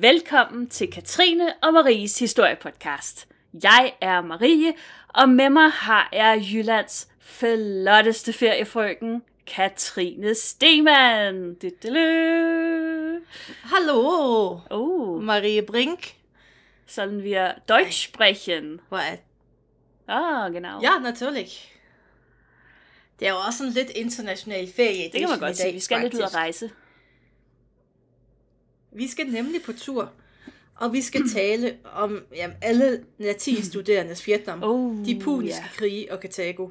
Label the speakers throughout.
Speaker 1: Velkommen til Katrine og Maries historiepodcast. Jeg er Marie, og med mig har jeg Jyllands flotteste feriefrøken, Katrine Stemann.
Speaker 2: Hallo,
Speaker 1: Oh,
Speaker 2: Marie Brink.
Speaker 1: sollen wir Deutsch sprechen?
Speaker 2: Hvor er...
Speaker 1: Ah, genau.
Speaker 2: Ja, naturligt. Det er jo også en lidt international ferie.
Speaker 1: det kan man godt sige. Vi skal lidt ud at rejse.
Speaker 2: Vi skal nemlig på tur, og vi skal tale om jamen, alle latinstuderendes Vietnam.
Speaker 1: Oh,
Speaker 2: de puniske
Speaker 1: ja.
Speaker 2: krige og Karthago.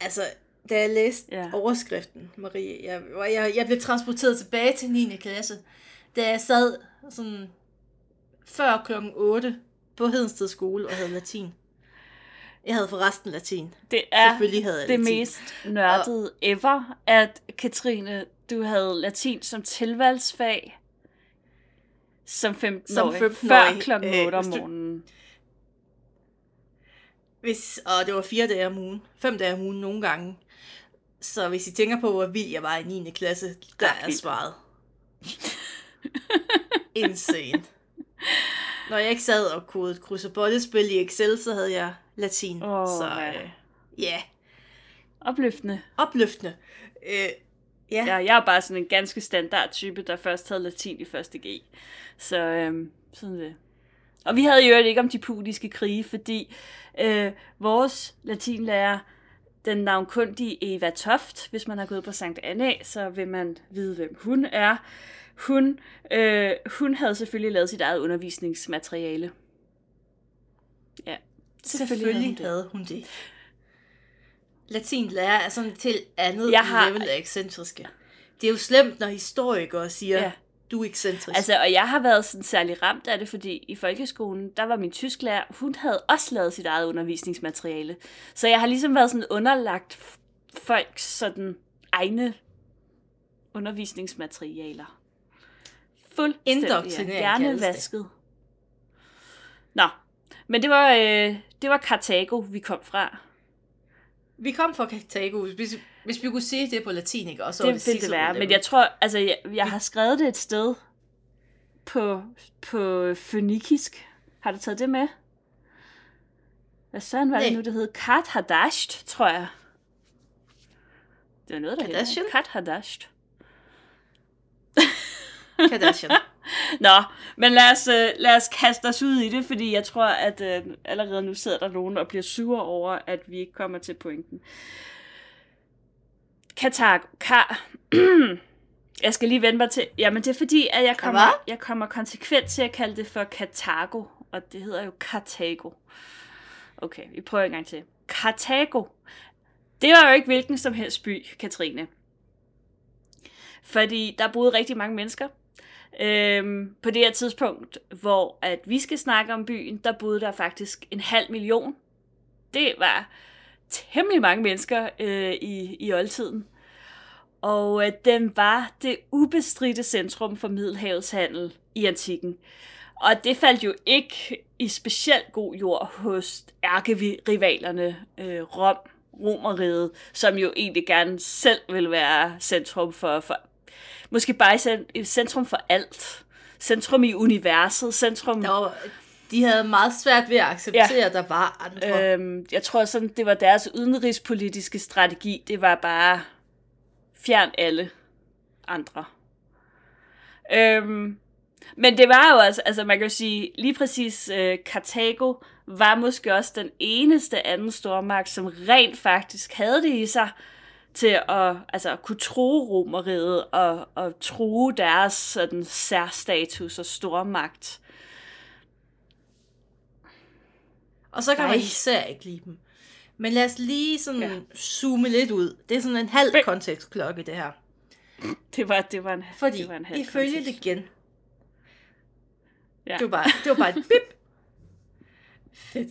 Speaker 2: Altså, da jeg læste
Speaker 1: ja.
Speaker 2: overskriften, Marie, jeg, jeg, jeg blev transporteret tilbage til 9. klasse, da jeg sad sådan før klokken 8 på Hedensted skole og havde latin. Jeg havde forresten latin.
Speaker 1: Det er
Speaker 2: Selvfølgelig havde jeg
Speaker 1: det
Speaker 2: latin.
Speaker 1: mest nørdede ever, at Katrine, du havde latin som tilvalgsfag som 15
Speaker 2: Som
Speaker 1: år
Speaker 2: 15-årig,
Speaker 1: før klokken
Speaker 2: øh,
Speaker 1: 8 om
Speaker 2: hvis du-
Speaker 1: morgenen.
Speaker 2: Hvis, og det var fire dage om ugen. Fem dage om ugen nogle gange. Så hvis I tænker på, hvor vild jeg var i 9. klasse, der er svaret. Insane. Når jeg ikke sad og kodede kryds og bollespil i Excel, så havde jeg latin.
Speaker 1: Åh,
Speaker 2: så
Speaker 1: ja.
Speaker 2: øh, ja,
Speaker 1: Opløftende.
Speaker 2: opløftende. Øh, ja.
Speaker 1: Ja, jeg er bare sådan en ganske standard type, der først havde latin i første G. Så øhm, sådan det. Og vi havde jo ikke om de puniske krige, fordi øh, vores latinlærer, den navnkundige Eva Toft, hvis man har gået på Sankt Anna, så vil man vide, hvem hun er. Hun, øh, hun havde selvfølgelig lavet sit eget undervisningsmateriale. Ja,
Speaker 2: Selvfølgelig havde hun det. Latinlærer er sådan til andet
Speaker 1: Jeg har-
Speaker 2: level af ekscentriske. Det er jo slemt, når historikere siger,
Speaker 1: Ja.
Speaker 2: du er ekscentrisk.
Speaker 1: Altså, og jeg har været sådan særlig ramt af det, fordi i folkeskolen, der var min tysklærer, hun havde også lavet sit eget undervisningsmateriale. Så jeg har ligesom været sådan underlagt folks sådan egne undervisningsmaterialer. Fuldstændig.
Speaker 2: Indoktrinering
Speaker 1: Gerne
Speaker 2: kaldes det.
Speaker 1: vasket. Nå, men det var, øh, det var Karthago, vi kom fra.
Speaker 2: Vi kom fra Karthago, hvis, hvis vi kunne sige det på latin, ikke? Og så var
Speaker 1: det ville det være. Men jeg tror, altså, jeg, jeg har skrevet det et sted på, på fønikisk. Har du taget det med? Hvad søren var det nu, det hed? Kat Hadasht, tror jeg. Det var noget, der.
Speaker 2: Kardashian?
Speaker 1: Kat Hadasht.
Speaker 2: Kardashian.
Speaker 1: Nå, men lad os, øh, lad os kaste os ud i det, fordi jeg tror, at øh, allerede nu sidder der nogen og bliver sure over, at vi ikke kommer til pointen. Katar... Kar... jeg skal lige vende mig til... Jamen, det er fordi, at jeg kommer,
Speaker 2: Hvad?
Speaker 1: jeg kommer konsekvent til at kalde det for Kartago, og det hedder jo Kartago. Okay, vi prøver en gang til. Kartago. Det var jo ikke hvilken som helst by, Katrine. Fordi der boede rigtig mange mennesker. Øhm, på det her tidspunkt, hvor at vi skal snakke om byen, der boede der faktisk en halv million. Det var temmelig mange mennesker øh, i, i oldtiden. Og øh, den var det ubestridte centrum for Middelhavets handel i antikken. Og det faldt jo ikke i specielt god jord hos ærkerivalerne øh, Rom, Romeriet, som jo egentlig gerne selv ville være centrum for, for måske bare i cent- i centrum for alt. Centrum i universet, centrum...
Speaker 2: Der var, de havde meget svært ved at acceptere, ja. at der var andre. Øh.
Speaker 1: Øhm, jeg tror sådan, det var deres udenrigspolitiske strategi. Det var bare fjern alle andre. Øhm, men det var jo altså, altså man kan jo sige, lige præcis øh, Karthago var måske også den eneste anden stormagt, som rent faktisk havde det i sig til at altså, kunne tro romeriet og, og tro deres sådan, særstatus og stormagt.
Speaker 2: Og så kan
Speaker 1: Ej.
Speaker 2: man især ikke lide dem. Men lad os lige sådan
Speaker 1: Ja.
Speaker 2: zoome lidt ud. Det er sådan en halv kontekstklokke, det her.
Speaker 1: Det var, det var en,
Speaker 2: Fordi
Speaker 1: det var en halv
Speaker 2: ifølge
Speaker 1: kontekst.
Speaker 2: legenden,
Speaker 1: Ja.
Speaker 2: det, var bare, det var bare et bip. Fedt.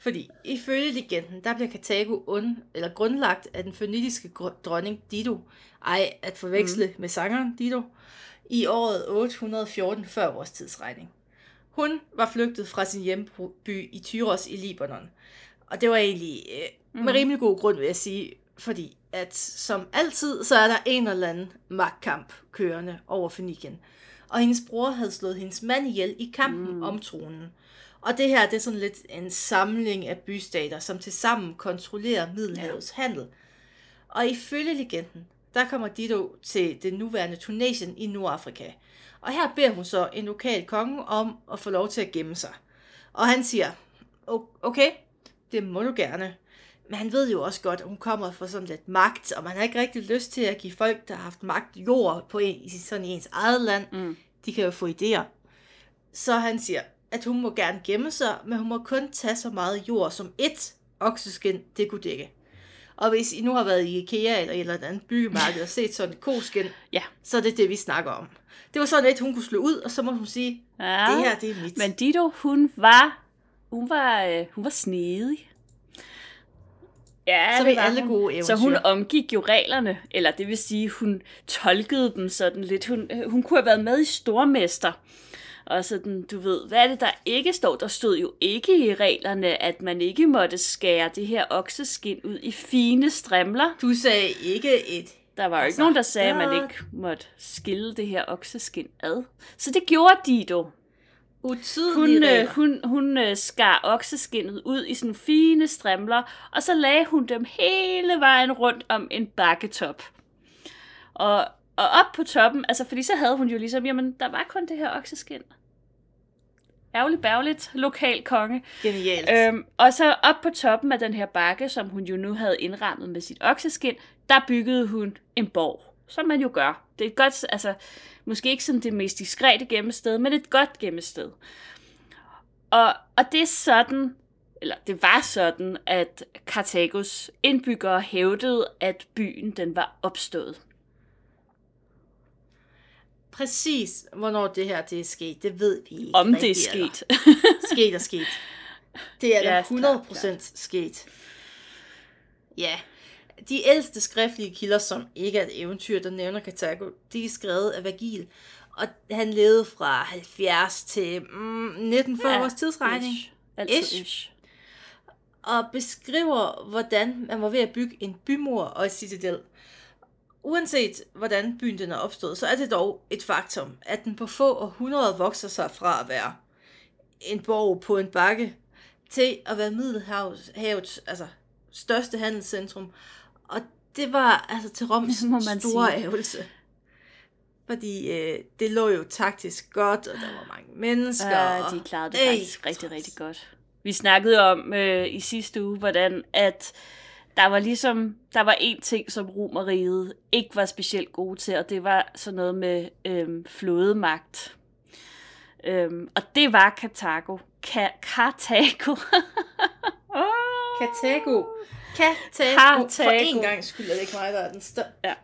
Speaker 2: Fordi ifølge legenden, der bliver Karthago und, eller grundlagt af den fønitiske gr- dronning Dido, ej at forveksle mm. med sangeren Dido, i året 814 før vores tidsregning. Hun var flygtet fra sin hjemby i Tyros i Libanon. Og det var egentlig øh, med rimelig god grund, vil jeg sige, fordi at som altid, så er der en eller anden magtkamp kørende over Fønikien. og hendes bror havde slået hendes mand ihjel i kampen mm. om tronen. Og det her, det er sådan lidt en samling af bystater, som tilsammen kontrollerer Middelhavets ja. handel. Og ifølge legenden, der kommer Dido til det nuværende Tunesien i Nordafrika. Og her beder hun så en lokal konge om at få lov til at gemme sig. Og han siger, okay, det må du gerne. Men han ved jo også godt, at hun kommer fra sådan lidt magt, og man har ikke rigtig lyst til at give folk, der har haft magt, jord på en, i sådan ens eget land. Mm. De kan jo få idéer. Så han siger, at hun må gerne gemme sig, men hun må kun tage så meget jord, som et okseskin det kunne dække. Og hvis I nu har været i IKEA eller et eller andet byggemarked og set sådan et koskin,
Speaker 1: ja.
Speaker 2: så er det det, vi snakker om. Det var sådan et, hun kunne slå ud, og så må hun sige, ja. det her, det er mit.
Speaker 1: Men Dido, hun var, hun var, øh, hun var snedig. Ja,
Speaker 2: så det var alle gode
Speaker 1: eventyr. Så hun omgik jo reglerne, eller det vil sige, hun tolkede dem sådan lidt. Hun, øh, hun kunne have været med i Stormester. Og sådan, du ved, hvad er det, der ikke står? Der stod jo ikke i reglerne, at man ikke måtte skære det her okseskin ud i fine strimler.
Speaker 2: Du sagde ikke et
Speaker 1: der var jo altså, ikke nogen, der sagde, at man ikke måtte skille det her okseskin ad. Så det gjorde Dido. Hun, øh, hun, hun øh, skar okseskinnet ud i sådan fine strimler, og så lagde hun dem hele vejen rundt om en bakketop. Og, og op på toppen, altså fordi så havde hun jo ligesom, jamen der var kun det her okseskin. Ærgerligt bærligt, lokal konge.
Speaker 2: Genialt.
Speaker 1: Øhm, og så op på toppen af den her bakke, som hun jo nu havde indrammet med sit okseskin, der byggede hun en borg, som man jo gør. Det er et godt, altså, måske ikke sådan det mest diskrete gemmested, men et godt gemmested. Og, og det er sådan, eller det var sådan, at Karthagos indbyggere hævdede, at byen den var opstået.
Speaker 2: Præcis, hvornår det her det er sket, det ved vi ikke.
Speaker 1: Om det er sket.
Speaker 2: sket og sket. Det er ja, 100% klar, klar. sket. Ja, de ældste skriftlige kilder, som ikke er et eventyr, der nævner Karthago, de er skrevet af Vergil, og han levede fra 70 til mm, 1940 ja, års tidsregning. Ish.
Speaker 1: Altså ish. ish.
Speaker 2: Og beskriver, hvordan man var ved at bygge en bymur og et citadel. Uanset hvordan byen den er opstået, så er det dog et faktum, at den på få århundreder vokser sig fra at være en borg på en bakke til at være Middelhavets altså, største handelscentrum, og det var altså til Roms må man store sige. ævelse. Fordi øh, det lå jo taktisk godt, og der var mange mennesker.
Speaker 1: Ja, de klarede det faktisk rigtig, rigtig godt. Vi snakkede om øh, i sidste uge, hvordan at der var ligesom, der var en ting, som Romeriet ikke var specielt gode til, og det var sådan noget med øh, flådemagt. Øhm, og det var Karthago. Ka- Karthago.
Speaker 2: Karthago. Kartago. For en gang skyld er det ikke mig, der er den største. Ja.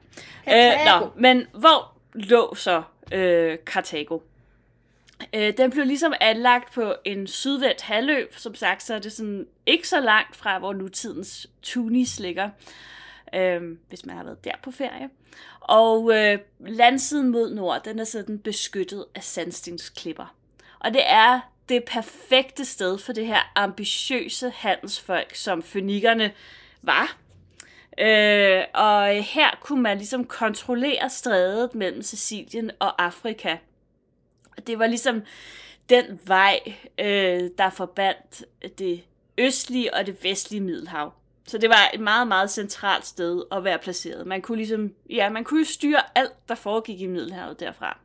Speaker 1: Øh, nå, men hvor lå så øh, Kartago? Øh, den blev ligesom anlagt på en sydvendt halvø. Som sagt, så er det sådan ikke så langt fra, hvor nutidens Tunis ligger. Øh, hvis man har været der på ferie. Og øh, landsiden mod nord, den er sådan beskyttet af sandstensklipper. Og det er det perfekte sted for det her ambitiøse handelsfolk, som fønikerne var. Øh, og her kunne man ligesom kontrollere strædet mellem Sicilien og Afrika. Og det var ligesom den vej, øh, der forbandt det østlige og det vestlige Middelhav. Så det var et meget, meget centralt sted at være placeret. Man kunne ligesom, ja, man kunne styre alt, der foregik i Middelhavet derfra.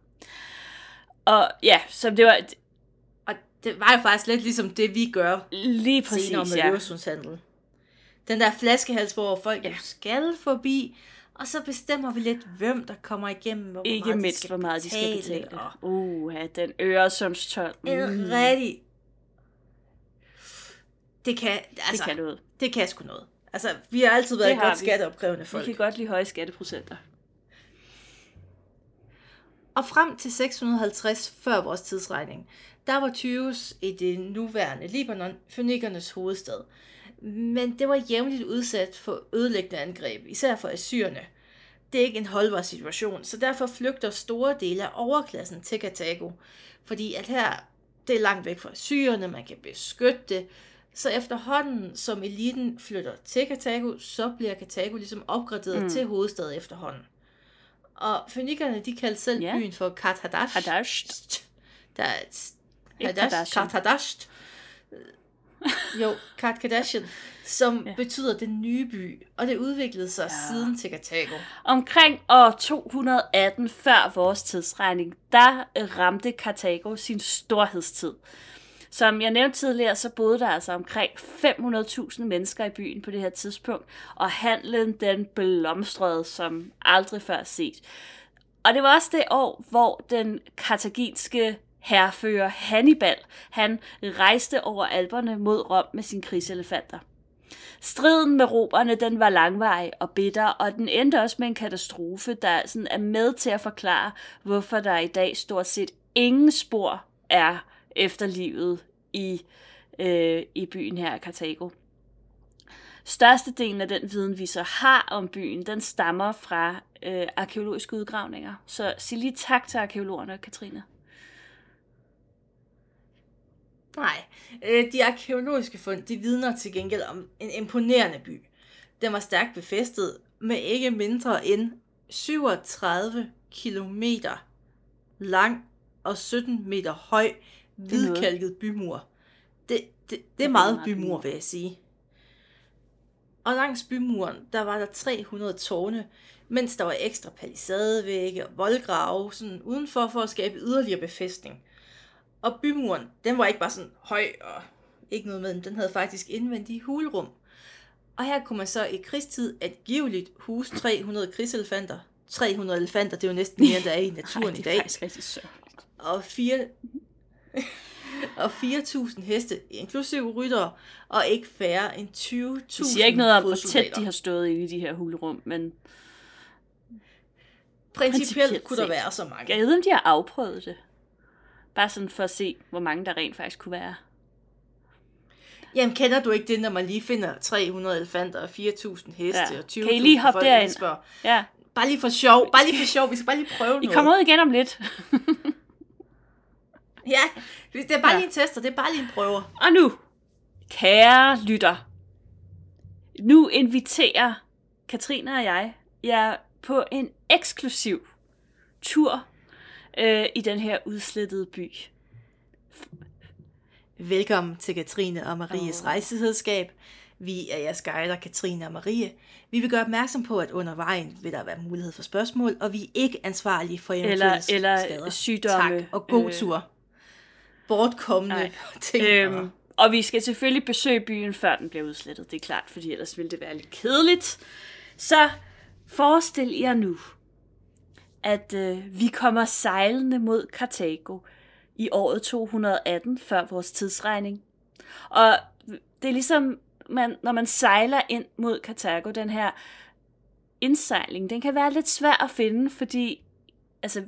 Speaker 1: Og ja, så det var,
Speaker 2: det var jo faktisk lidt ligesom det, vi gør
Speaker 1: Lige præcis, senere
Speaker 2: med ja. Den der flaskehals, hvor folk ja. skal forbi, og så bestemmer vi lidt, hvem der kommer igennem,
Speaker 1: hvor Ikke meget mindst, hvor meget de skal betale. Uh, ja, den Øresundstol.
Speaker 2: Mm. En rigtig... Det kan, altså,
Speaker 1: det kan noget.
Speaker 2: Det kan sgu noget. Altså, vi har altid været godt skatteopkrævende folk.
Speaker 1: Vi kan godt lide høje skatteprocenter.
Speaker 2: Og frem til 650 før vores tidsregning, der var Tyus i det nuværende Libanon fønikernes hovedstad. Men det var jævnligt udsat for ødelæggende angreb, især for assyrerne. Det er ikke en holdbar situation, så derfor flygter store dele af overklassen til Karthago. Fordi at her, det er langt væk fra assyrerne, man kan beskytte det. Så efterhånden, som eliten flytter til Karthago, så bliver Karthago ligesom opgraderet mm. til hovedstad efterhånden. Og fønikerne, de kaldte selv
Speaker 1: Ja.
Speaker 2: byen for Kartadash.
Speaker 1: Hadash.
Speaker 2: Der er. Kartadash. Jo, Kart Kardashian, som
Speaker 1: Ja.
Speaker 2: betyder den nye by, og det udviklede sig
Speaker 1: Ja.
Speaker 2: siden til Karthago.
Speaker 1: Omkring år 218 før vores tidsregning, der ramte Karthago sin storhedstid. Som jeg nævnte tidligere, så boede der altså omkring 500.000 mennesker i byen på det her tidspunkt, og handlen den blomstrede som aldrig før set. Og det var også det år, hvor den kartaginske herfører Hannibal, han rejste over alberne mod Rom med sine krigselefanter. Striden med roberne, den var langvarig og bitter, og den endte også med en katastrofe, der sådan er med til at forklare, hvorfor der i dag stort set ingen spor er efter livet i, øh, i byen her, Karthago. Størstedelen af den viden, vi så har om byen, den stammer fra øh, arkeologiske udgravninger. Så sig lige tak til arkeologerne, Katrine.
Speaker 2: Nej, øh, de arkeologiske fund, de vidner til gengæld om en imponerende by. Den var stærkt befæstet med ikke mindre end 37 kilometer lang og 17 meter høj hvidkalket bymur. Det, det, det er
Speaker 1: Det er
Speaker 2: meget bymur. vil jeg sige. Og langs bymuren, der var der 300 tårne, mens der var ekstra palisadevægge og voldgrave sådan udenfor for at skabe yderligere befæstning. Og bymuren, den var ikke bare sådan høj og ikke noget med den, havde faktisk indvendige hulrum. Og her kunne man så i krigstid angiveligt huse 300 krigselefanter. 300 elefanter, det er jo næsten mere, der er i naturen
Speaker 1: Ej,
Speaker 2: i
Speaker 1: det
Speaker 2: dag
Speaker 1: er faktisk rigtig sørgeligt.
Speaker 2: og, fire, og 4.000 heste, inklusive ryttere, og ikke færre end 20.000
Speaker 1: Det siger ikke noget om, hvor tæt de har stået inde i de her hulrum, men
Speaker 2: Principielt
Speaker 1: principielt
Speaker 2: kunne der være så mange.
Speaker 1: jeg ved, om de har afprøvet det. Bare sådan for at se, hvor mange der rent faktisk kunne være.
Speaker 2: Jamen, kender du ikke det, når man lige finder 300 elefanter og 4.000 heste
Speaker 1: Ja.
Speaker 2: og 20.000
Speaker 1: Kan I lige hoppe
Speaker 2: folk,
Speaker 1: derind?
Speaker 2: spørger?
Speaker 1: Ja,
Speaker 2: Bare lige for sjov, bare lige for sjov, vi skal bare lige prøve
Speaker 1: I
Speaker 2: noget.
Speaker 1: kommer ud igen om lidt.
Speaker 2: Ja, det er bare
Speaker 1: Ja.
Speaker 2: lige en tester, det er bare lige en prøver.
Speaker 1: Og nu, kære lytter, nu inviterer Katrine og jeg jer på en eksklusiv tur øh, i den her udslettede by.
Speaker 2: Velkommen til Katrine og Maries oh. rejseselskab. Vi er jeres guider, Katrine og Marie. Vi vil gøre opmærksom på, at under vejen vil der være mulighed for spørgsmål, og vi er ikke ansvarlige for eventuelle
Speaker 1: Eller, eller
Speaker 2: skader.
Speaker 1: sygdomme.
Speaker 2: Tak, og god
Speaker 1: øh,
Speaker 2: tur. Bortkommende
Speaker 1: nej.
Speaker 2: ting.
Speaker 1: Øhm, og vi skal selvfølgelig besøge byen, før den bliver udslettet. Det er klart, fordi ellers ville det være lidt kedeligt. Så forestil jer nu, at øh, vi kommer sejlende mod Karthago i året 218 før vores tidsregning. Og det er ligesom, man, når man sejler ind mod Karthago, den her indsejling, den kan være lidt svær at finde, fordi altså,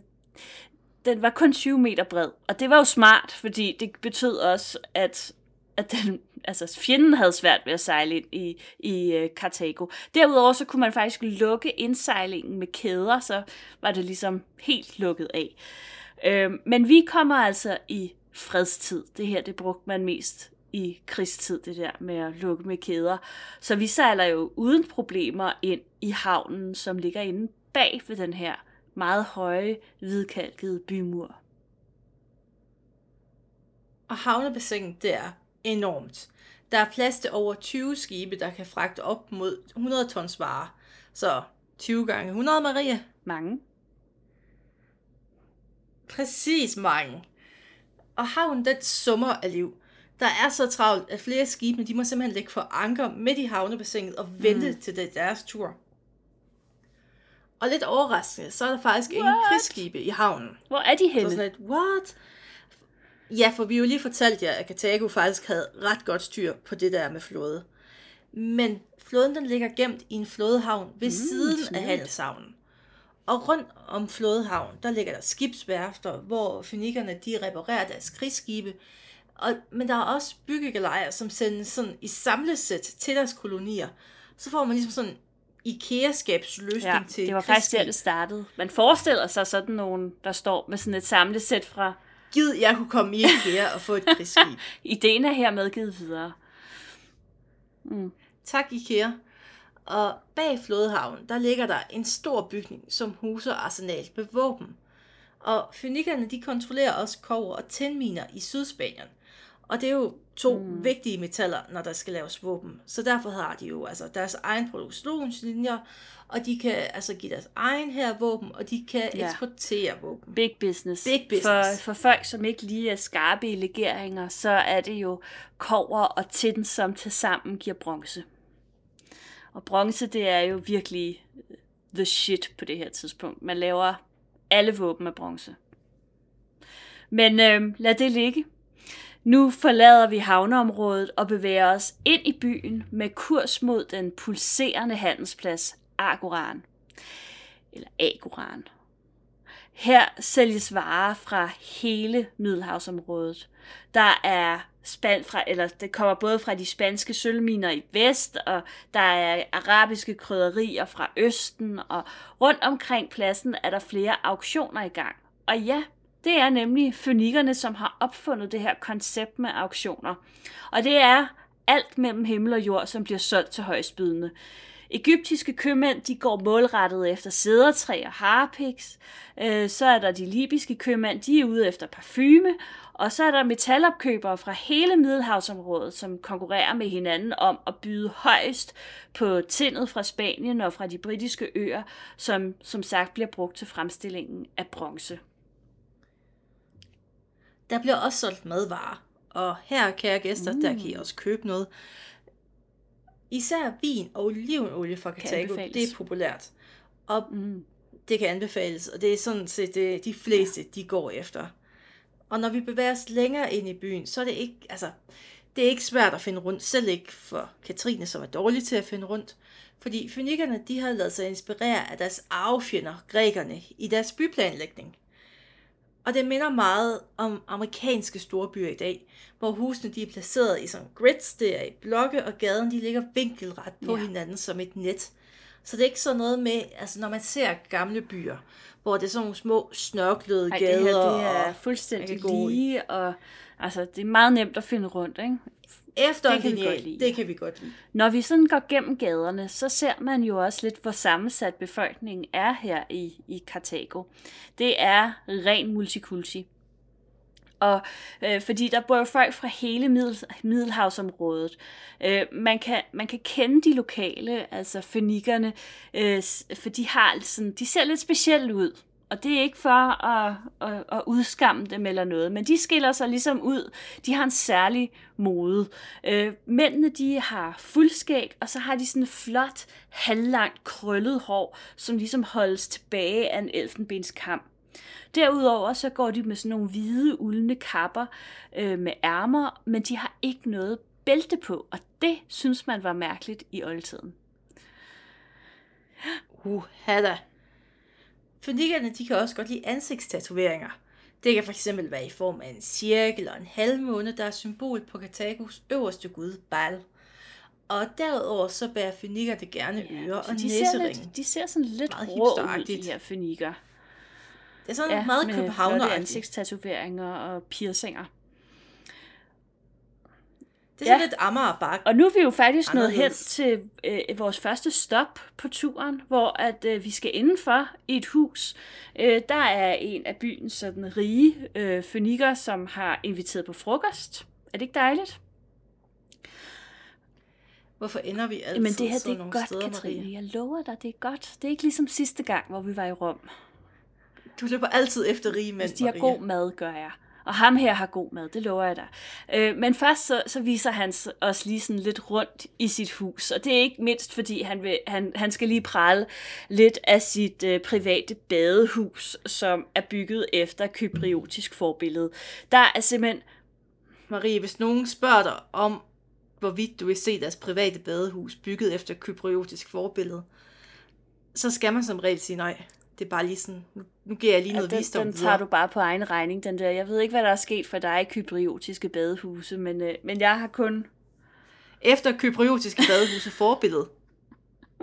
Speaker 1: den var kun 20 meter bred. Og det var jo smart, fordi det betød også, at, at den, altså fjenden havde svært ved at sejle ind i, i øh, uh, Karthago. Derudover så kunne man faktisk lukke indsejlingen med kæder, så var det ligesom helt lukket af. Øhm, men vi kommer altså i fredstid. Det her, det brugte man mest i krigstid, det der med at lukke med kæder. Så vi sejler jo uden problemer ind i havnen, som ligger inde bag ved den her meget høje, hvidkalkede bymur.
Speaker 2: Og havnebassinet, det er enormt. Der er plads til over 20 skibe, der kan fragte op mod 100 tons varer. Så 20 gange 100, Marie.
Speaker 1: Mange.
Speaker 2: Præcis mange. Og havnen, den summer af liv. Der er så travlt, at flere skibe, de må simpelthen lægge for anker midt i havnebassinet og vente mm. til det er deres tur. Og lidt overraskende, så er der faktisk ingen
Speaker 1: What?
Speaker 2: krigsskibe i havnen.
Speaker 1: Hvor er de
Speaker 2: Så
Speaker 1: henne?
Speaker 2: sådan lidt, what? Ja, for vi jo lige fortalt jer, at Karthago faktisk havde ret godt styr på det der med flåde. Men flåden den ligger gemt i en flådehavn ved mm, siden af
Speaker 1: smukt.
Speaker 2: handelshavnen. Og rundt om flådehavn, der ligger der skibsværfter, hvor fønikerne de reparerer deres krigsskibe. Og, men der er også byggegalejer, som sendes sådan i samlesæt til deres kolonier. Så får man ligesom sådan IKEA-skabsløsning
Speaker 1: Ja,
Speaker 2: til
Speaker 1: det var faktisk der, det startede. Man forestiller sig sådan nogen, der står med sådan et samlesæt fra
Speaker 2: Gid, jeg kunne komme i IKEA og få et krigsskib.
Speaker 1: ideen er her medgivet videre.
Speaker 2: Tak, IKEA. Og bag flådehavnen, der ligger der en stor bygning, som huser arsenal med våben. Og fynikerne, de kontrollerer også kover og tinminer i Sydspanien. Og det er jo to mm. vigtige metaller, når der skal laves våben. Så derfor har de jo altså deres egen produktionslinjer, og de kan altså give deres egen her våben, og de kan ja. eksportere våben.
Speaker 1: Big business.
Speaker 2: Big business.
Speaker 1: For, for folk, som ikke lige er skarpe i legeringer, så er det jo kover og tin, som til sammen giver bronze. Og bronze, det er jo virkelig the shit på det her tidspunkt. Man laver alle våben af bronze. Men øh, lad det ligge. Nu forlader vi havneområdet og bevæger os ind i byen med kurs mod den pulserende handelsplads Agoran. Eller Agoran. Her sælges varer fra hele Middelhavsområdet. Der er span fra, eller det kommer både fra de spanske sølvminer i vest, og der er arabiske krydderier fra østen, og rundt omkring pladsen er der flere auktioner i gang. Og ja, det er nemlig fønikerne, som har opfundet det her koncept med auktioner. Og det er alt mellem himmel og jord, som bliver solgt til højstbydende. Egyptiske købmænd, de går målrettet efter sædertræ og harpiks. Øh, så er der de libyske købmænd, de er ude efter parfume. Og så er der metalopkøbere fra hele Middelhavsområdet, som konkurrerer med hinanden om at byde højst på tindet fra Spanien og fra de britiske øer, som som sagt bliver brugt til fremstillingen af bronze.
Speaker 2: Der bliver også solgt madvarer, og her, kære gæster, mm. der kan I også købe noget. Især vin og olivenolie fra Carthago, det er populært. Og mm. det kan anbefales, og det er sådan set det, de fleste, ja. de går efter. Og når vi bevæger os længere ind i byen, så er det ikke, altså, det er ikke svært at finde rundt, selv ikke for Katrine, som er dårlig til at finde rundt. Fordi fynikerne, de har lavet sig inspirere af deres arvefjender, grækerne, i deres byplanlægning. Og det minder meget om amerikanske storbyer i dag, hvor husene de er placeret i sådan grids, det er i blokke, og gaden de ligger vinkelret på ja. hinanden som et net. Så det er ikke sådan noget med, altså når man ser gamle byer, hvor det er sådan nogle små snørklede Ej, gader. det
Speaker 1: her, det er fuldstændig lige, og altså, det er meget nemt at finde rundt, ikke?
Speaker 2: Efter det kan, lineal, vi det kan vi godt lide.
Speaker 1: Når vi sådan går gennem gaderne, så ser man jo også lidt, hvor sammensat befolkningen er her i, i Karthago. Det er ren multikulti. Og øh, fordi der bor jo folk fra hele middel, Middelhavsområdet. Øh, man, kan, man kan kende de lokale, altså fønikerne, øh, for de, har sådan, de ser lidt specielt ud. Og det er ikke for at, at, at udskamme dem eller noget, men de skiller sig ligesom ud. De har en særlig mode. Øh, mændene de har fuldskæg, og så har de sådan flot, halvlangt krøllet hår, som ligesom holdes tilbage af en elfenbenskam. Derudover så går de med sådan nogle hvide, uldne kapper øh, med ærmer, men de har ikke noget bælte på, og det synes man var mærkeligt i oldtiden.
Speaker 2: Uh, da. Fønikerne, de kan også godt lide ansigtstatoveringer. Det kan fx være i form af en cirkel og en halvmåne, der er symbol på Karthagos øverste gud, Baal. Og derudover så bærer fønikker det gerne ja, ører og de næsering.
Speaker 1: Ser lidt, de ser sådan lidt rå ud, de her fønikker.
Speaker 2: Det er sådan ja, meget københavner
Speaker 1: ansigtstatoveringer og piercinger.
Speaker 2: Det er ja. lidt Amager
Speaker 1: Og nu er vi jo faktisk nået hen til øh, vores første stop på turen, hvor at øh, vi skal indenfor i et hus. Øh, der er en af byens sådan rige øh, fønikker, som har inviteret på frokost. Er det ikke dejligt?
Speaker 2: Hvorfor ender vi altid
Speaker 1: Men det her,
Speaker 2: det
Speaker 1: er godt, steder, Katrine. Marie? Jeg lover dig, det er godt. Det er ikke ligesom sidste gang, hvor vi var i Rom.
Speaker 2: Du løber altid efter rige mænd,
Speaker 1: Hvis de har god mad, gør jeg. Og ham her har god mad, det lover jeg dig. Øh, men først så, så viser han os lige sådan lidt rundt i sit hus, og det er ikke mindst fordi han, vil, han, han skal lige prale lidt af sit øh, private badehus, som er bygget efter kypriotisk forbillede. Der er simpelthen...
Speaker 2: Marie, hvis nogen spørger dig om, hvorvidt du vil se deres private badehus bygget efter kypriotisk forbillede, så skal man som regel sige nej. Det er bare lige sådan, nu, nu giver jeg lige noget ja, den, visdom
Speaker 1: Den tager du bare på egen regning, den der. Jeg ved ikke, hvad der er sket for dig i kypriotiske badehuse, men, øh, men jeg har kun...
Speaker 2: Efter kypriotiske badehuse forbillede.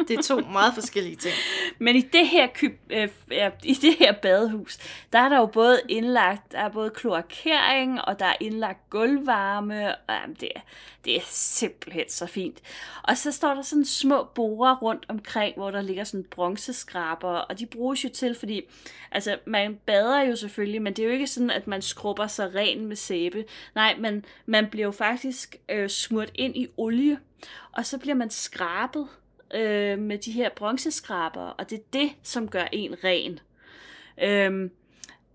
Speaker 2: Det er to meget forskellige ting.
Speaker 1: Men i det her kyb, øh, i det her badehus, der er der jo både indlagt, der er både kloakering, og der er indlagt gulvvarme, og jamen, det, er, det er simpelthen så fint. Og så står der sådan små borer rundt omkring, hvor der ligger sådan bronzeskraber, og de bruges jo til, fordi altså, man bader jo selvfølgelig, men det er jo ikke sådan, at man skrubber sig ren med sæbe. Nej, men man bliver jo faktisk øh, smurt ind i olie, og så bliver man skrabet øh, med de her bronzeskraber, og det er det, som gør en ren. Øhm,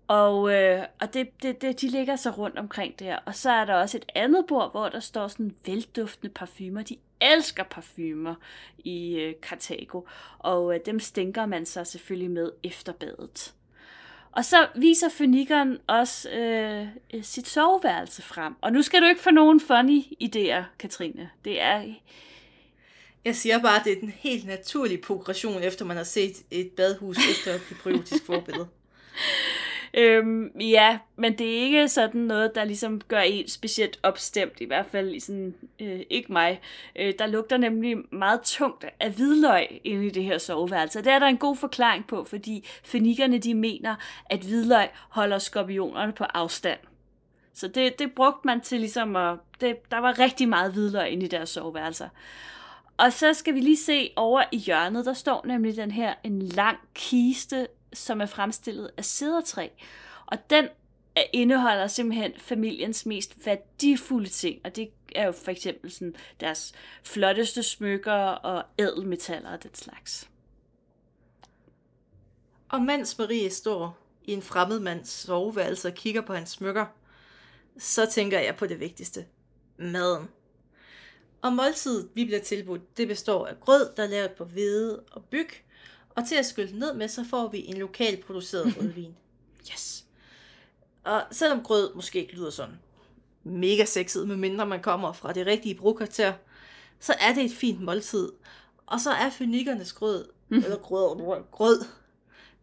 Speaker 1: og øh, og det, det, det, de ligger så rundt omkring der. Og så er der også et andet bord, hvor der står sådan velduftende parfumer. De elsker parfumer i øh, Cartago, og øh, dem stinker man så selvfølgelig med efter badet. Og så viser fynikeren også øh, sit soveværelse frem. Og nu skal du ikke få nogen funny idéer, Katrine. Det er
Speaker 2: jeg siger bare, at det er den helt naturlige progression, efter man har set et badhus efter et hypnotisk forbillede.
Speaker 1: Øhm, ja, men det er ikke sådan noget, der ligesom gør en specielt opstemt, i hvert fald i sådan, øh, ikke mig. Øh, der lugter nemlig meget tungt af hvidløg inde i det her soveværelse. Det er der en god forklaring på, fordi fenikkerne de mener, at hvidløg holder skorpionerne på afstand. Så det, det brugte man til ligesom at... Det, der var rigtig meget hvidløg inde i deres soveværelser. Og så skal vi lige se over i hjørnet, der står nemlig den her en lang kiste, som er fremstillet af cedertræ. Og den øh, indeholder simpelthen familiens mest værdifulde ting, og det er jo for eksempel sådan deres flotteste smykker og ædelmetaller og den slags.
Speaker 2: Og mens Marie står i en fremmed mands soveværelse og kigger på hans smykker, så tænker jeg på det vigtigste. Maden. Og måltidet, vi bliver tilbudt, det består af grød, der er lavet på hvede og byg, og til at skylde ned med, så får vi en lokal produceret rødvin. Yes. Og selvom grød måske ikke lyder sådan mega sexet, medmindre man kommer fra det rigtige brugkvarter, så er det et fint måltid. Og så er fynikernes grød, mm. eller grød, grød,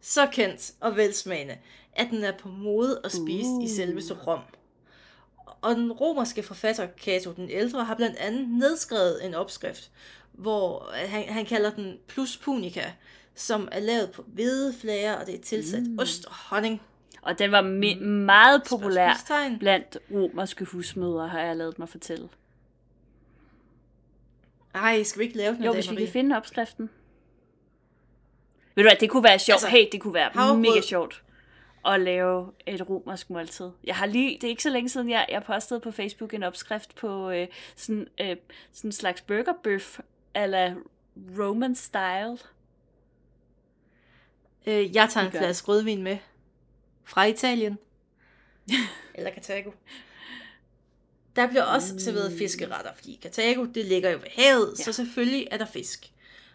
Speaker 2: så kendt og velsmagende, at den er på mode at spise uh. i selve Rom. Og den romerske forfatter Cato den ældre har blandt andet nedskrevet en opskrift, hvor han, han kalder den plus punica, som er lavet på hvedeflager, og det er tilsat mm. ost og honning.
Speaker 1: Og den var me- mm. meget populær blandt romerske husmødre, har jeg lavet mig fortælle.
Speaker 2: Ej, skal vi ikke lave den
Speaker 1: Jo,
Speaker 2: dag,
Speaker 1: hvis vi
Speaker 2: Marie?
Speaker 1: kan finde opskriften. Ved du hvad, det kunne være sjovt. Altså, hey, det kunne være havregrød. mega sjovt at lave et romersk måltid. Jeg har lige, det er ikke så længe siden, jeg, jeg postede på Facebook en opskrift på øh, sådan, øh, sådan en slags burgerbøf, eller Roman style.
Speaker 2: Øh, jeg tager en flaske rødvin med fra Italien. eller Cartago. Der bliver også mm. serveret fiskeretter, fordi Cartago, det ligger jo ved havet, ja. så selvfølgelig er der fisk.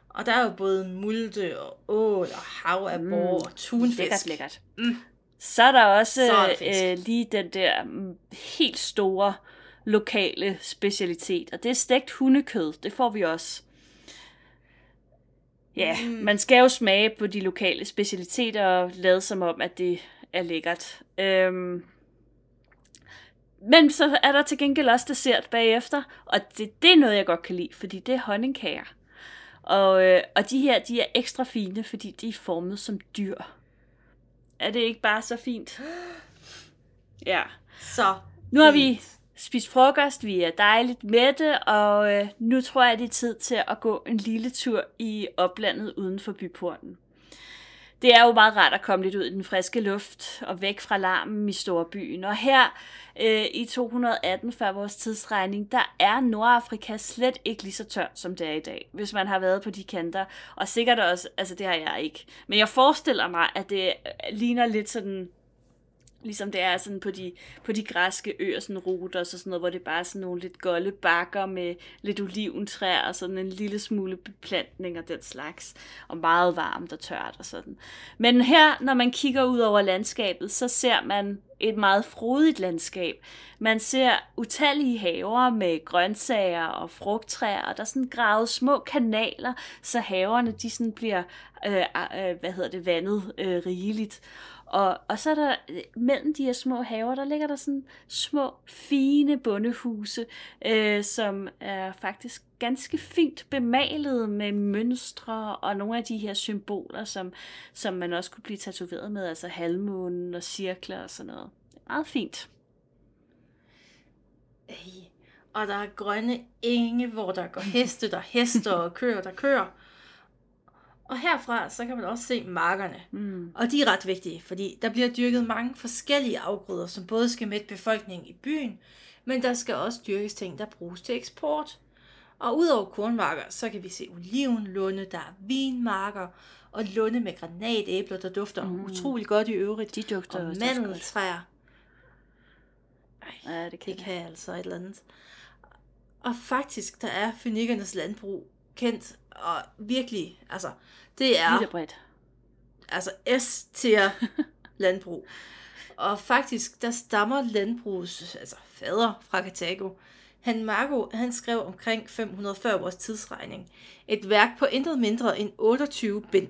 Speaker 2: Og der er jo både multe og ål og havabbor mm. og tunfisk.
Speaker 1: Lækkert, lækkert. Mm. Så er der også så er øh, lige den der mm, helt store lokale specialitet, og det er stegt hundekød. Det får vi også. Ja, mm. man skal jo smage på de lokale specialiteter og lade som om, at det er lækkert. Øhm, men så er der til gengæld også dessert bagefter, og det, det er noget, jeg godt kan lide, fordi det er honningkager. Og, øh, og de her, de er ekstra fine, fordi de er formet som dyr. Er det ikke bare så fint? Ja.
Speaker 2: Så
Speaker 1: Nu har vi spist frokost, vi er dejligt mætte, og øh, nu tror jeg, det er tid til at gå en lille tur i oplandet uden for byporten. Det er jo meget rart at komme lidt ud i den friske luft og væk fra larmen i storbyen. Og her øh, i 218 før vores tidsregning, der er Nordafrika slet ikke lige så tørt, som det er i dag, hvis man har været på de kanter. Og sikkert også, altså det har jeg ikke. Men jeg forestiller mig, at det ligner lidt sådan Ligesom det er sådan på de, på de græske øer, sådan ruter og sådan noget, hvor det bare er sådan nogle lidt golde bakker med lidt oliventræer og sådan en lille smule beplantning og den slags. Og meget varmt og tørt og sådan. Men her, når man kigger ud over landskabet, så ser man et meget frodigt landskab. Man ser utallige haver med grøntsager og frugttræer, og der er sådan gravet små kanaler, så haverne de sådan bliver øh, øh, hvad hedder det, vandet øh, rigeligt. Og, og så er der øh, mellem de her små haver, der ligger der sådan små, fine bondehuse, øh, som er faktisk ganske fint bemalet med mønstre og nogle af de her symboler, som, som man også kunne blive tatoveret med, altså halvmånen og cirkler og sådan noget. Meget fint.
Speaker 2: Ej. Og der er grønne enge, hvor der går heste, der hester og kører, der kører. Og herfra, så kan man også se markerne.
Speaker 1: Mm.
Speaker 2: Og de er ret vigtige, fordi der bliver dyrket mange forskellige afgrøder, som både skal mætte befolkningen i byen, men der skal også dyrkes ting, der bruges til eksport. Og udover kornmarker, så kan vi se olivenlunde, der er vinmarker, og lunde med granatæbler, der dufter mm. utrolig godt i øvrigt.
Speaker 1: De dufter
Speaker 2: og
Speaker 1: også
Speaker 2: mandeltræer. Ej,
Speaker 1: Ja, det kan
Speaker 2: det kan altså et eller andet. Og faktisk, der er Fønikernes landbrug kendt, og virkelig, altså, det er
Speaker 1: bredt.
Speaker 2: altså S-tier landbrug. Og faktisk, der stammer landbrugets altså fader fra Karthago. Han Marco, han skrev omkring 540 vores tidsregning et værk på intet mindre end 28 bind,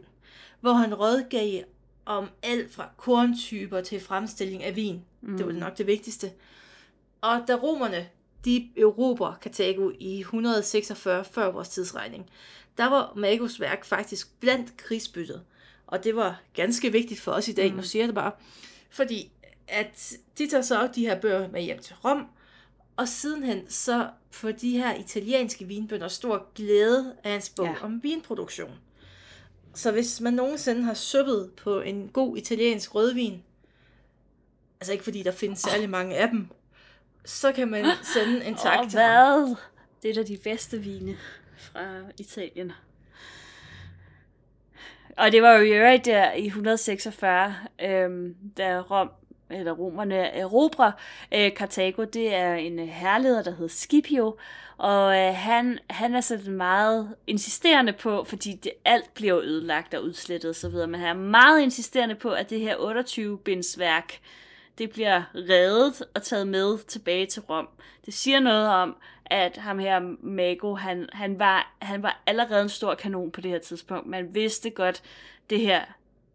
Speaker 2: hvor han rådgav om alt fra korntyper til fremstilling af vin. Mm. Det var nok det vigtigste. Og da romerne, de erobrer Karthago i 146 før vores tidsregning, der var Magos værk faktisk blandt krigsbyttet. Og det var ganske vigtigt for os i dag, mm. nu siger jeg det bare. Fordi at de tager så de her bøger med hjem til Rom, og sidenhen så får de her italienske vinbønder stor glæde af hans bog
Speaker 1: Ja.
Speaker 2: om vinproduktion. Så hvis man nogensinde har suppet på en god italiensk rødvin, altså ikke fordi der findes særlig mange af dem, så kan man sende en tak
Speaker 1: Og
Speaker 2: til ham.
Speaker 1: hvad? Det er da de bedste vine fra Italien. Og det var jo i øvrigt der i 146, øhm, da Rom, eller romerne erobrer øh. Det er en øh, herleder, der hedder Scipio, og øh, han, han er sådan meget insisterende på, fordi det, alt bliver ødelagt og udslettet osv., men han er meget insisterende på, at det her 28-bindsværk, det bliver reddet og taget med tilbage til Rom. Det siger noget om, at ham her, Mago, han, han, var, han var allerede en stor kanon på det her tidspunkt. Man vidste godt, det her,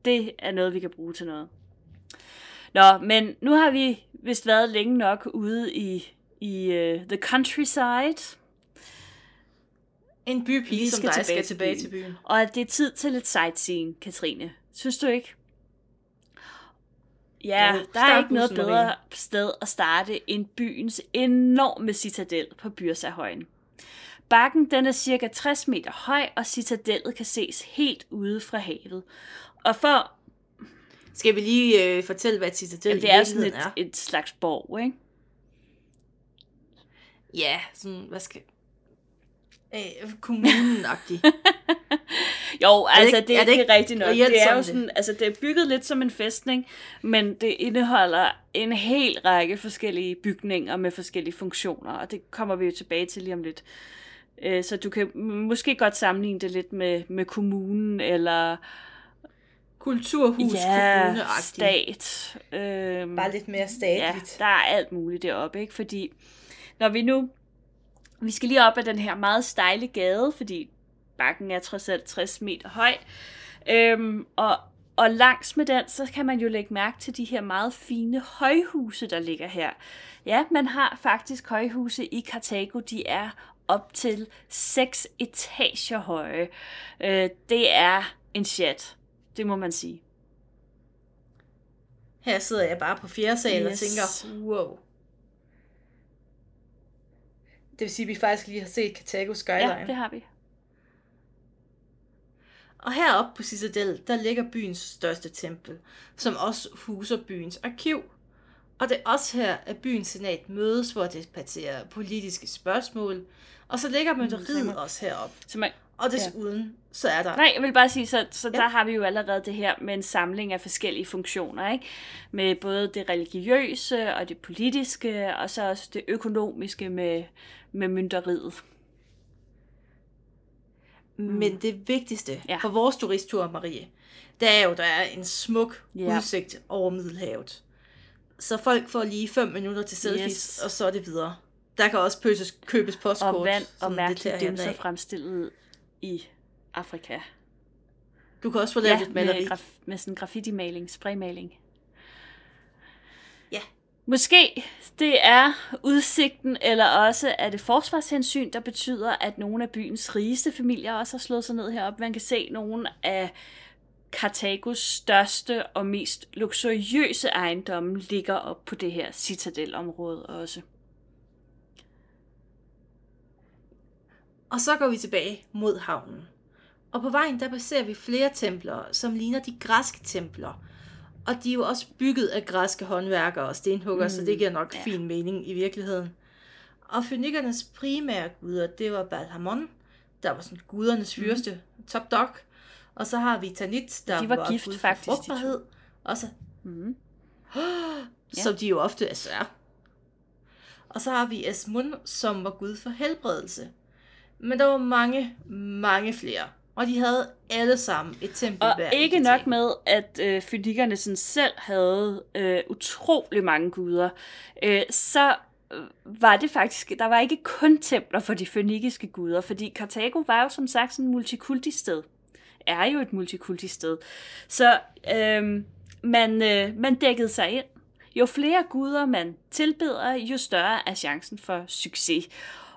Speaker 1: det er noget, vi kan bruge til noget. Nå, men nu har vi vist været længe nok ude i, i uh, the countryside,
Speaker 2: En bypige, som
Speaker 1: skal
Speaker 2: dig
Speaker 1: tilbage
Speaker 2: skal
Speaker 1: til
Speaker 2: tilbage
Speaker 1: byen.
Speaker 2: til byen.
Speaker 1: og at det er tid til lidt sightseeing, Katrine. Synes du ikke? Ja,
Speaker 2: Jo,
Speaker 1: der er ikke noget bedre sted at starte end byens enorme citadel på Byrsahøjen. Bakken den er cirka 60 meter høj, og citadellet kan ses helt ude fra havet. Og for
Speaker 2: Skal vi lige øh, fortælle, hvad Citadel
Speaker 1: jamen, det er sådan et, et slags borg, ikke?
Speaker 2: Ja, sådan, hvad skal... Øh, kommunen-agtig.
Speaker 1: Jo, altså
Speaker 2: ikke-
Speaker 1: det,
Speaker 2: er
Speaker 1: er
Speaker 2: det
Speaker 1: det
Speaker 2: ikke
Speaker 1: er rigtigt nok. Det er jo
Speaker 2: sådan det?
Speaker 1: altså det er bygget lidt som en fæstning, men det indeholder en hel række forskellige bygninger med forskellige funktioner, og det kommer vi jo tilbage til lige om lidt. Øh, Så du kan måske godt sammenligne det lidt med, med kommunen, eller
Speaker 2: Kulturhus,
Speaker 1: ja, stat. Øhm,
Speaker 2: Bare lidt mere
Speaker 1: Ja,
Speaker 2: statligt.
Speaker 1: der er alt muligt deroppe, ikke? Fordi når vi nu... Vi skal lige op ad den her meget stejle gade, fordi bakken er trods alt 60 meter høj. Øhm, og, og langs med den, så kan man jo lægge mærke til de her meget fine højhuse, der ligger her. Ja, man har faktisk højhuse i Karthago. De er op til 6 etager høje. Øh, det er en chat. Det må man sige.
Speaker 2: Her sidder jeg bare på fjerde sal
Speaker 1: Yes.
Speaker 2: og tænker, wow. Det vil sige, at vi faktisk lige har set Karthago Skyline.
Speaker 1: Ja, det har vi.
Speaker 2: Og heroppe på Citadel, der ligger byens største tempel, som også huser byens arkiv. Og det er også her, at byens senat mødes for at debattere politiske spørgsmål. Og så ligger mytteriet
Speaker 1: man-
Speaker 2: også heroppe.
Speaker 1: Så man,
Speaker 2: Og desuden, så er der...
Speaker 1: Nej, jeg vil bare sige, så, så
Speaker 2: Ja.
Speaker 1: der har vi jo allerede det her med en samling af forskellige funktioner, ikke? Med både det religiøse og det politiske, og så også det økonomiske med, med mynderiet.
Speaker 2: Men det vigtigste
Speaker 1: Ja.
Speaker 2: ja. for vores turisttur, Marie, det er jo, der er en smuk
Speaker 1: Ja.
Speaker 2: ja. udsigt over Middelhavet. Så folk får lige 5 minutter til selfies,
Speaker 1: Yes.
Speaker 2: og så er det videre. Der kan også pøses, købes postkort.
Speaker 1: Og vand og mærkelige dimser fremstillet i Afrika.
Speaker 2: Du kan også få lavet
Speaker 1: Ja,
Speaker 2: lidt maleri.
Speaker 1: med, graf- med sådan graffiti-maling, spraymaling. Måske det er udsigten, eller også er det forsvarshensyn, der betyder, at nogle af byens rigeste familier også har slået sig ned heroppe. Man kan se nogle af Kartagos største og mest luksuriøse ejendomme ligger op på det her citadelområde også.
Speaker 2: Og så går vi tilbage mod havnen. Og på vejen der passerer vi flere templer, som ligner de græske templer. Og de er jo også bygget af græske håndværkere og stenhugger, mm, så det giver nok ja. fin mening i virkeligheden. Og fynikernes primære guder, det var Balhamon, der var sådan gudernes mm. fyrste, mm. top dog. Og så har vi Tanit, der
Speaker 1: de var, var gift,
Speaker 2: gud for
Speaker 1: faktisk,
Speaker 2: frugtbarhed. Og så, mm. som de jo ofte er. Og så har vi Esmun, som var gud for helbredelse. Men der var mange, mange flere. Og de havde alle sammen et tempel
Speaker 1: Og ikke nok med, at øh, fynikerne sådan selv havde øh, utrolig mange guder, øh, så øh, var det faktisk, der var ikke kun templer for de fønikiske guder, fordi Karthago var jo som sagt sådan et multikulti-sted. Er jo et multikulti-sted. Så øh, man, øh, man dækkede sig ind. Jo flere guder man tilbeder, jo større er chancen for succes.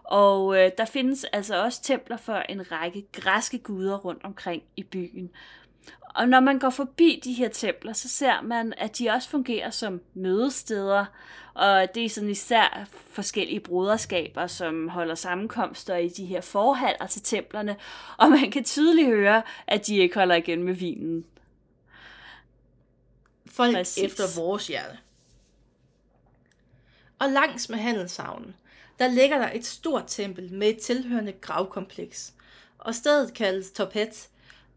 Speaker 1: Og øh, der findes altså også templer for en række græske guder rundt omkring i byen. Og når man går forbi de her templer, så ser man, at de også fungerer som mødesteder, og det er sådan især forskellige broderskaber, som holder sammenkomster i de her forhaller til templerne, og man kan tydeligt høre, at de ikke holder igen med vinen.
Speaker 2: Folk Præcis. efter vores hjerte. Og langs med handelshavnen, der ligger der et stort tempel med et tilhørende gravkompleks. Og stedet kaldes Topet,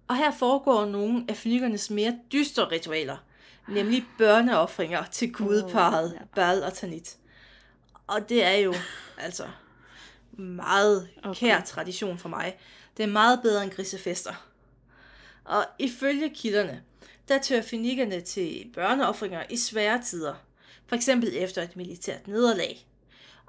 Speaker 2: og her foregår nogle af flygernes mere dystre ritualer, nemlig børneoffringer til gudeparet oh, Baal og Tanit. Og det er jo altså meget okay. kær tradition for mig. Det er meget bedre end grisefester. Og ifølge kilderne, der tør finikerne til børneoffringer i svære tider. For eksempel efter et militært nederlag.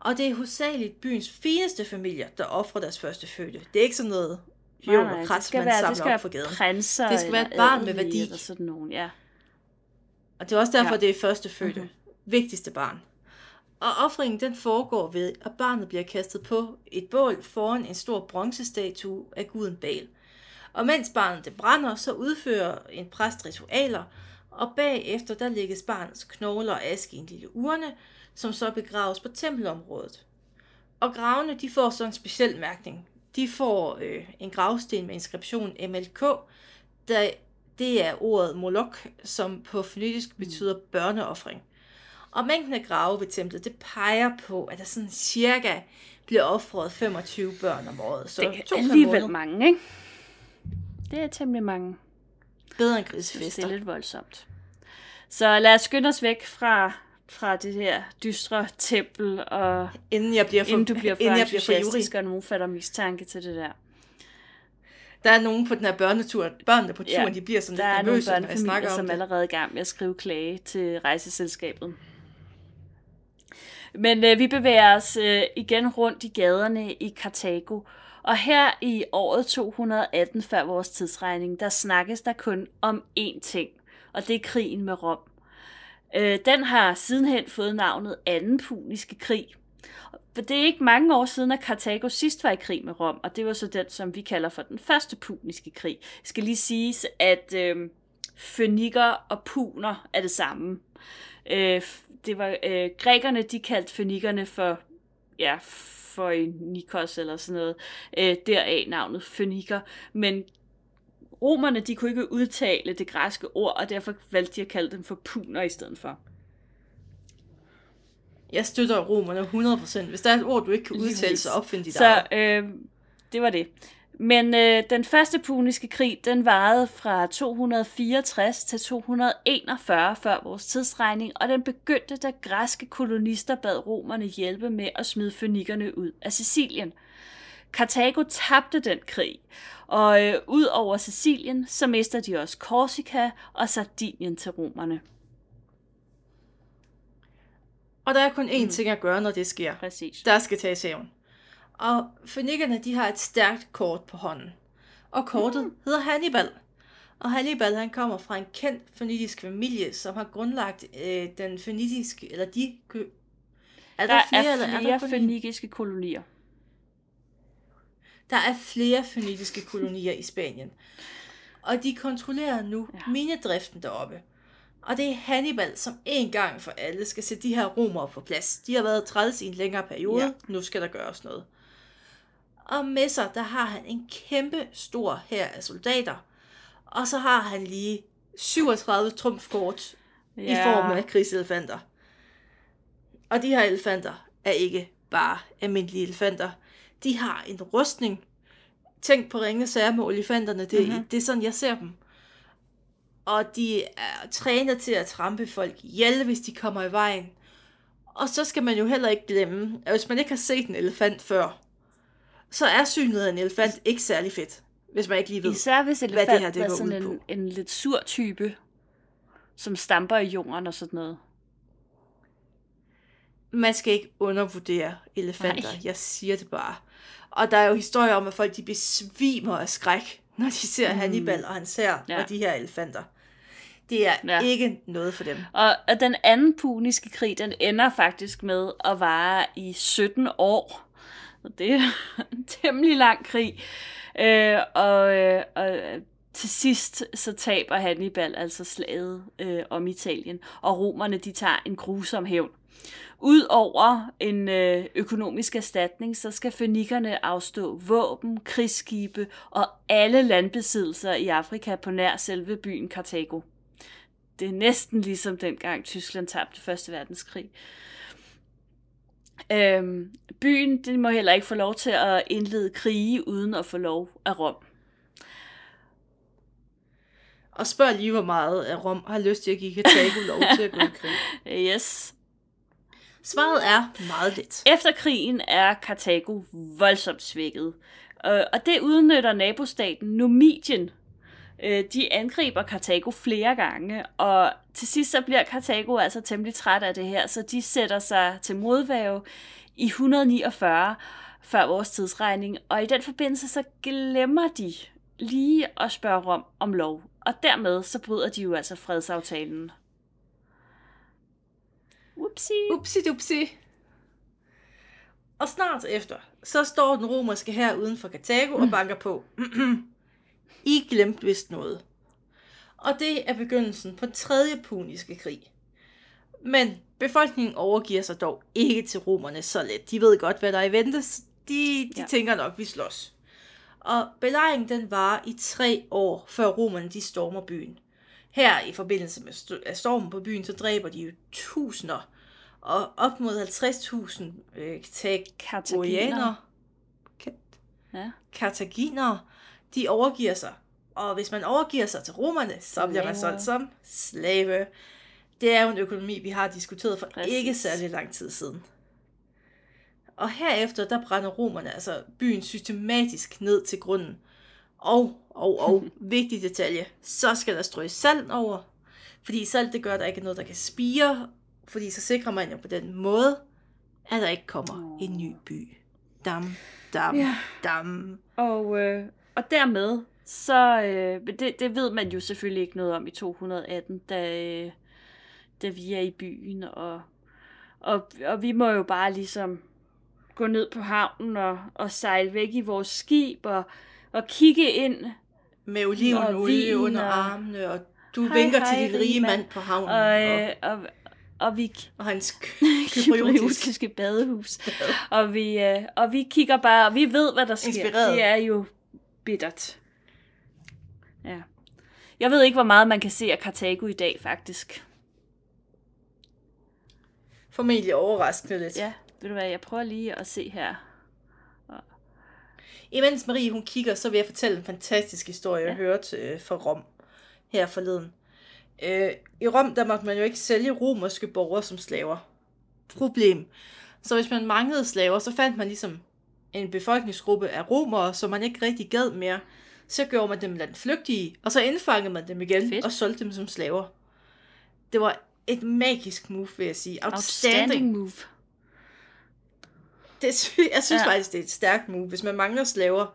Speaker 2: Og det er hovedsageligt byens fineste familier, der offrer deres første fødte. Det er ikke sådan noget jo, nej, krat, man være, samler op for gaden.
Speaker 1: Prinser
Speaker 2: det skal være et barn med værdi.
Speaker 1: Eller sådan nogen, ja.
Speaker 2: Og det er også derfor, ja. det er første fødte. Mm-hmm. Vigtigste barn. Og offringen den foregår ved, at barnet bliver kastet på et bål foran en stor bronzestatue af guden Bal. Og mens barnet det brænder, så udfører en præst ritualer, og bagefter der lægges barnets knogler og aske i en lille urne, som så begraves på tempelområdet. Og gravene, de får så en speciel mærkning. De får øh, en gravsten med inskription MLK, der det er ordet molok, som på fonetisk mm. betyder børneoffring. Og mængden af grave ved templet, det peger på, at der sådan cirka bliver offret 25 børn om året. Så
Speaker 1: det er alligevel mange, ikke? Det er temmelig mange.
Speaker 2: Bedre end grisefester.
Speaker 1: Det er lidt voldsomt. Så lad os skynde os væk fra fra det her dystre tempel, og
Speaker 2: inden, jeg bliver for,
Speaker 1: inden du bliver for inden jeg bliver for og nogen fatter mistanke til det der.
Speaker 2: Der er nogen på den her børnetur, børnene på turen, ja, de bliver sådan
Speaker 1: lidt nervøse,
Speaker 2: når jeg snakker
Speaker 1: om som
Speaker 2: det.
Speaker 1: allerede er i gang med at skrive klage til rejseselskabet. Men øh, vi bevæger os øh, igen rundt i gaderne i Karthago, og her i året 218 før vores tidsregning, der snakkes der kun om én ting, og det er krigen med Rom. Øh, den har sidenhen fået navnet Anden Puniske Krig. For det er ikke mange år siden, at Karthago sidst var i krig med Rom, og det var så den, som vi kalder for den første puniske krig. Jeg skal lige siges, at øh, fønikker og puner er det samme. Øh, det var øh, grækerne, de kaldte fønikkerne for ja, for Nikos eller sådan noget. Øh, deraf navnet fønikker. Men romerne de kunne ikke udtale det græske ord, og derfor valgte de at kalde dem for puner i stedet for.
Speaker 2: Jeg støtter romerne 100%. Hvis der er et ord, du ikke kan udtale, så opfind dit
Speaker 1: Så øh, det var det. Men øh, den første puniske krig, den varede fra 264 til 241 før vores tidsregning, og den begyndte, da græske kolonister bad romerne hjælpe med at smide fønikkerne ud af Sicilien. Karthago tabte den krig, og øh, ud over Sicilien, så mister de også Korsika og Sardinien til romerne.
Speaker 2: Og der er kun én mm. ting at gøre, når det sker.
Speaker 1: Præcis.
Speaker 2: Der skal tage hævn. Og fønikkerne, de har et stærkt kort på hånden. Og kortet mm. hedder Hannibal. Og Hannibal, han kommer fra en kendt fønitisk familie, som har grundlagt øh, den fønitiske, eller de... Er
Speaker 1: Der,
Speaker 2: flere,
Speaker 1: er
Speaker 2: eller
Speaker 1: flere
Speaker 2: er der
Speaker 1: fønikiske kolonier.
Speaker 2: Der er flere fønitiske kolonier i Spanien. Og de kontrollerer nu
Speaker 1: Ja.
Speaker 2: minedriften deroppe. Og det er Hannibal, som en gang for alle skal sætte de her romere på plads. De har været træls i en længere periode.
Speaker 1: Ja.
Speaker 2: Nu skal der gøres noget. Og med sig, der har han en kæmpe stor her af soldater. Og så har han lige 37 trumfkort ja. i form af krigselefanter. Og de her elefanter er ikke bare almindelige elefanter. De har en rustning. Tænk på ringe sager med elefanterne. Det,
Speaker 1: Mhm.
Speaker 2: mm-hmm. det er sådan, jeg ser dem. Og de er trænet til at trampe folk ihjel, hvis de kommer i vejen. Og så skal man jo heller ikke glemme, at hvis man ikke har set en elefant før, så er synet af en elefant ikke særlig fedt, hvis man ikke lige ved.
Speaker 1: Især hvis
Speaker 2: det
Speaker 1: elefant
Speaker 2: her, det
Speaker 1: er
Speaker 2: går
Speaker 1: sådan
Speaker 2: ud
Speaker 1: en,
Speaker 2: på.
Speaker 1: en lidt sur type, som stamper i jorden og sådan noget.
Speaker 2: Man skal ikke undervurdere elefanter.
Speaker 1: Nej.
Speaker 2: Jeg siger det bare. Og der er jo historier om, at folk de besvimer af skræk, når de ser mm. Hannibal og hans hær
Speaker 1: Ja.
Speaker 2: og de her elefanter. Det er
Speaker 1: Ja.
Speaker 2: ikke noget for dem.
Speaker 1: Og, og den anden puniske krig, den ender faktisk med at vare i 17 år. Og det er en temmelig lang krig. Øh, og, øh, og til sidst så taber Hannibal altså slaget øh, om Italien, og romerne de tager en grusom hævn. Udover en øh, økonomisk erstatning, så skal fønikerne afstå våben, krigsskibe og alle landbesiddelser i Afrika på nær selve byen Karthago. Det er næsten ligesom dengang Tyskland tabte Første Verdenskrig. Øhm, byen den må heller ikke få lov til at indlede krige uden at få lov af Rom.
Speaker 2: Og spørg lige, hvor meget Rom har lyst til at give Karthago lov til at gå i krig.
Speaker 1: Yes.
Speaker 2: Svaret er meget let.
Speaker 1: Efter krigen er Karthago voldsomt svækket, Øh, og det udnytter nabostaten Numidien. Øh, De angriber Karthago flere gange, og til sidst så bliver Karthago altså temmelig træt af det her, så de sætter sig til modværge i 149 før vores tidsregning, og i den forbindelse så glemmer de lige at spørge Rom om lov, og dermed så bryder de jo altså fredsaftalen. Upsi.
Speaker 2: Upsi dupsi. Og snart efter, så står den romerske her uden for Karthago og banker på. I glemte vist noget. Og det er begyndelsen på den tredje puniske krig. Men befolkningen overgiver sig dog ikke til romerne så let. De ved godt, hvad der er i vente. De, de
Speaker 1: ja.
Speaker 2: tænker nok, vi slås. Og belejringen den var i tre år, før romerne de stormer byen. Her i forbindelse med st- stormen på byen, så dræber de jo tusinder. Og op mod 50.000 øh, kartagoianere,
Speaker 1: Ja.
Speaker 2: kartaginere, de overgiver sig. Og hvis man overgiver sig til romerne, så bliver man solgt som slave. Det er jo en økonomi, vi har diskuteret for.
Speaker 1: Præcis.
Speaker 2: ikke særlig lang tid siden. Og herefter, der brænder romerne altså byen systematisk ned til grunden. Og, og, og, vigtig detalje, så skal der strøs salt over. Fordi salt, det gør, at der ikke er noget, der kan spire. Fordi så sikrer man jo på den måde, at der ikke kommer en ny by. Dam, dam,
Speaker 1: Ja.
Speaker 2: dam.
Speaker 1: Og, øh, og dermed, så øh, det, det ved man jo selvfølgelig ikke noget om i 218, da, øh, da vi er i byen, og, og, og vi må jo bare ligesom gå ned på havnen og, og sejle væk i vores skib og, og kigge ind
Speaker 2: Med olivenolie under
Speaker 1: og-
Speaker 2: armene, og du
Speaker 1: Hej,
Speaker 2: vinker
Speaker 1: hej,
Speaker 2: til din rige mand på havnen.
Speaker 1: og,
Speaker 2: og,
Speaker 1: øh, og, og vi
Speaker 2: og hans kypriotiske
Speaker 1: badehus. Og vi, øh, og vi kigger bare, og vi ved, hvad der sker.
Speaker 2: Inspireret.
Speaker 1: Det er jo bittert. Ja. Jeg ved ikke, hvor meget man kan se af Kartago i dag, faktisk.
Speaker 2: formentlig overraskende lidt.
Speaker 1: Ja, ved du hvad, jeg prøver lige at se her.
Speaker 2: Imens Marie hun kigger, så vil jeg fortælle en fantastisk historie, jeg
Speaker 1: Ja.
Speaker 2: hørte øh, fra Rom her forleden. Øh, I Rom, der måtte man jo ikke sælge romerske borgere som slaver. Problem. Så hvis man manglede slaver, så fandt man ligesom en befolkningsgruppe af romere, som man ikke rigtig gad mere. Så gjorde man dem blandt flygtige, og så indfangede man dem igen
Speaker 1: Fedt.
Speaker 2: og solgte dem som slaver. Det var et magisk move, vil jeg sige. Outstanding.
Speaker 1: Outstanding move.
Speaker 2: Det, sy- jeg synes
Speaker 1: Ja.
Speaker 2: faktisk, det er et stærkt move, hvis man mangler slaver,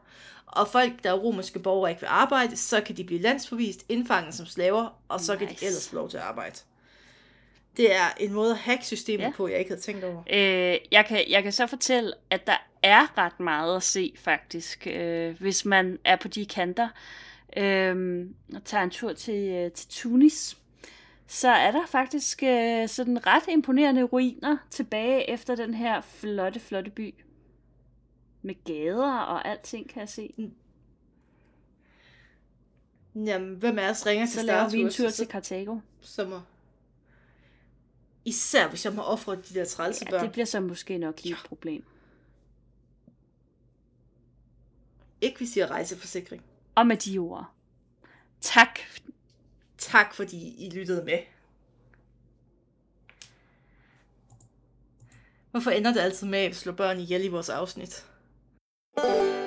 Speaker 2: Og folk, der er romerske borgere ikke vil arbejde, så kan de blive landsforvist, indfanget som slaver, og så nice. kan de ellers få lov til at arbejde. Det er en måde at hacke systemet
Speaker 1: ja.
Speaker 2: på, jeg ikke havde tænkt over.
Speaker 1: Øh, jeg, kan, jeg kan så fortælle, at der er ret meget at se, faktisk, øh, hvis man er på de kanter øh, og tager en tur til, øh, til Tunis. Så er der faktisk øh, sådan ret imponerende ruiner tilbage efter den her flotte, flotte by. Med gader og alting, kan jeg se.
Speaker 2: Jamen, hvem af os ringer til
Speaker 1: Så laver vi en tur
Speaker 2: så-
Speaker 1: til Karthago.
Speaker 2: som er... Især hvis jeg må ofre de der trælse
Speaker 1: Ja, det bliver så måske nok lige et problem.
Speaker 2: Ikke hvis I har rejseforsikring.
Speaker 1: Og med de ord. Tak.
Speaker 2: Tak fordi I lyttede med. Hvorfor ender det altid med at slå børn ihjel i vores afsnit? thank you